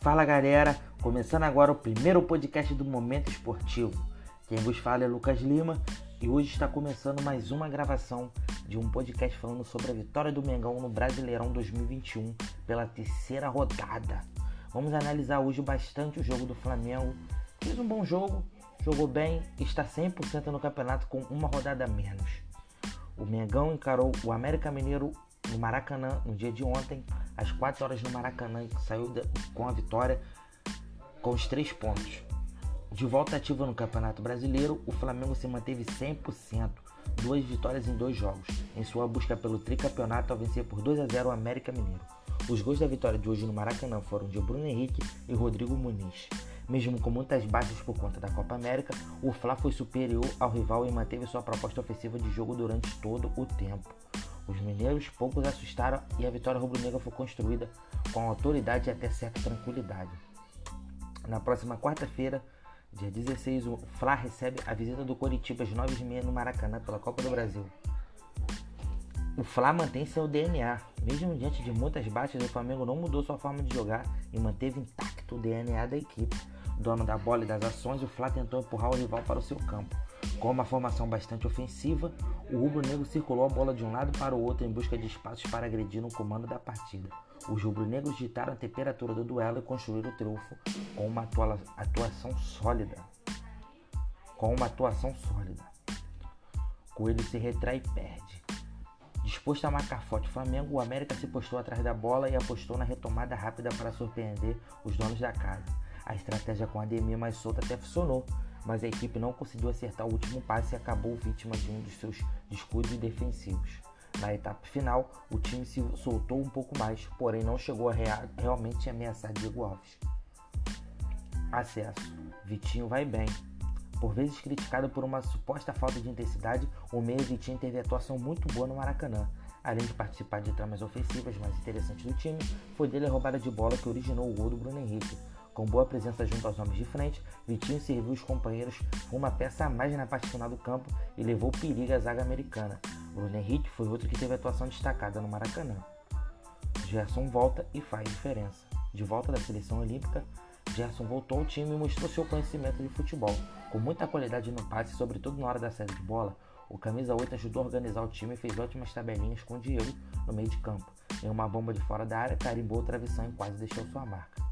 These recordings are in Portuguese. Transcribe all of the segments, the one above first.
Fala galera, começando agora o primeiro podcast do Momento Esportivo. Quem vos fala é Lucas Lima e hoje está começando mais uma gravação de um podcast falando sobre a vitória do Mengão no Brasileirão 2021 pela terceira rodada. Vamos analisar hoje bastante o jogo do Flamengo. Fez um bom jogo, jogou bem, está 100% no campeonato com uma rodada a menos. O Mengão encarou o América Mineiro no Maracanã no dia de ontem, às 4 horas no Maracanã, saiu com a vitória com os três pontos. De volta ativa no Campeonato Brasileiro, o Flamengo se manteve 100%, duas vitórias em dois jogos, em sua busca pelo tricampeonato ao vencer por 2 a 0 o América Mineiro. Os gols da vitória de hoje no Maracanã foram de Bruno Henrique e Rodrigo Muniz. Mesmo com muitas baixas por conta da Copa América, o Fla foi superior ao rival e manteve sua proposta ofensiva de jogo durante todo o tempo. Os mineiros poucos assustaram e a vitória rubro-negra foi construída com autoridade e até certa tranquilidade. Na próxima quarta-feira, dia 16, o Fla recebe a visita do Coritiba às 9h30 no Maracanã pela Copa do Brasil. O Fla mantém seu DNA. Mesmo diante de muitas baixas, o Flamengo não mudou sua forma de jogar e manteve intacto o DNA da equipe. Dono da bola e das ações, o Fla tentou empurrar o rival para o seu campo. Com uma formação bastante ofensiva, o rubro-negro circulou a bola de um lado para o outro em busca de espaços para agredir no comando da partida. Os rubro-negros ditaram a temperatura do duelo e construíram o triunfo com uma atuação sólida. Com uma atuação sólida. Coelho se retrai e perde. Disposto a marcar forte o Flamengo, o América se postou atrás da bola e apostou na retomada rápida para surpreender os donos da casa. A estratégia com a Ademir mais solta até funcionou, mas a equipe não conseguiu acertar o último passe e acabou vítima de um dos seus descuidos defensivos. Na etapa final, o time se soltou um pouco mais, porém não chegou a rea realmente ameaçar Diego Alves. Acesso. Vitinho vai bem. Por vezes criticado por uma suposta falta de intensidade, o meio Vitinho teve atuação muito boa no Maracanã. Além de participar de tramas ofensivas mais interessantes do time, foi dele a roubada de bola que originou o gol do Bruno Henrique, com boa presença junto aos homens de frente, Vitinho serviu os companheiros com uma peça a mais na parte final do campo e levou perigo à zaga americana. Bruno Henrique foi outro que teve atuação destacada no Maracanã. Gerson volta e faz diferença. De volta da seleção olímpica, Gerson voltou ao time e mostrou seu conhecimento de futebol. Com muita qualidade no passe, sobretudo na hora da saída de bola, o camisa 8 ajudou a organizar o time e fez ótimas tabelinhas com o Diego no meio de campo. Em uma bomba de fora da área, carimbou a travessão e quase deixou sua marca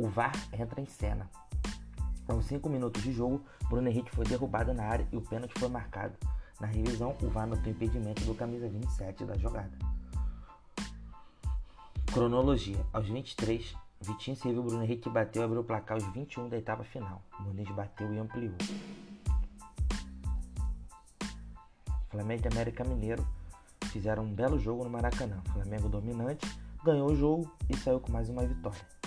o VAR entra em cena. Aos 5 minutos de jogo, Bruno Henrique foi derrubado na área e o pênalti foi marcado. Na revisão, o VAR notou impedimento do camisa 27 da jogada. Cronologia. Aos 23, Vitinho serviu Bruno Henrique bateu e abriu o placar aos 21 da etapa final. Muniz bateu e ampliou. Flamengo e América Mineiro fizeram um belo jogo no Maracanã. Flamengo dominante, ganhou o jogo e saiu com mais uma vitória.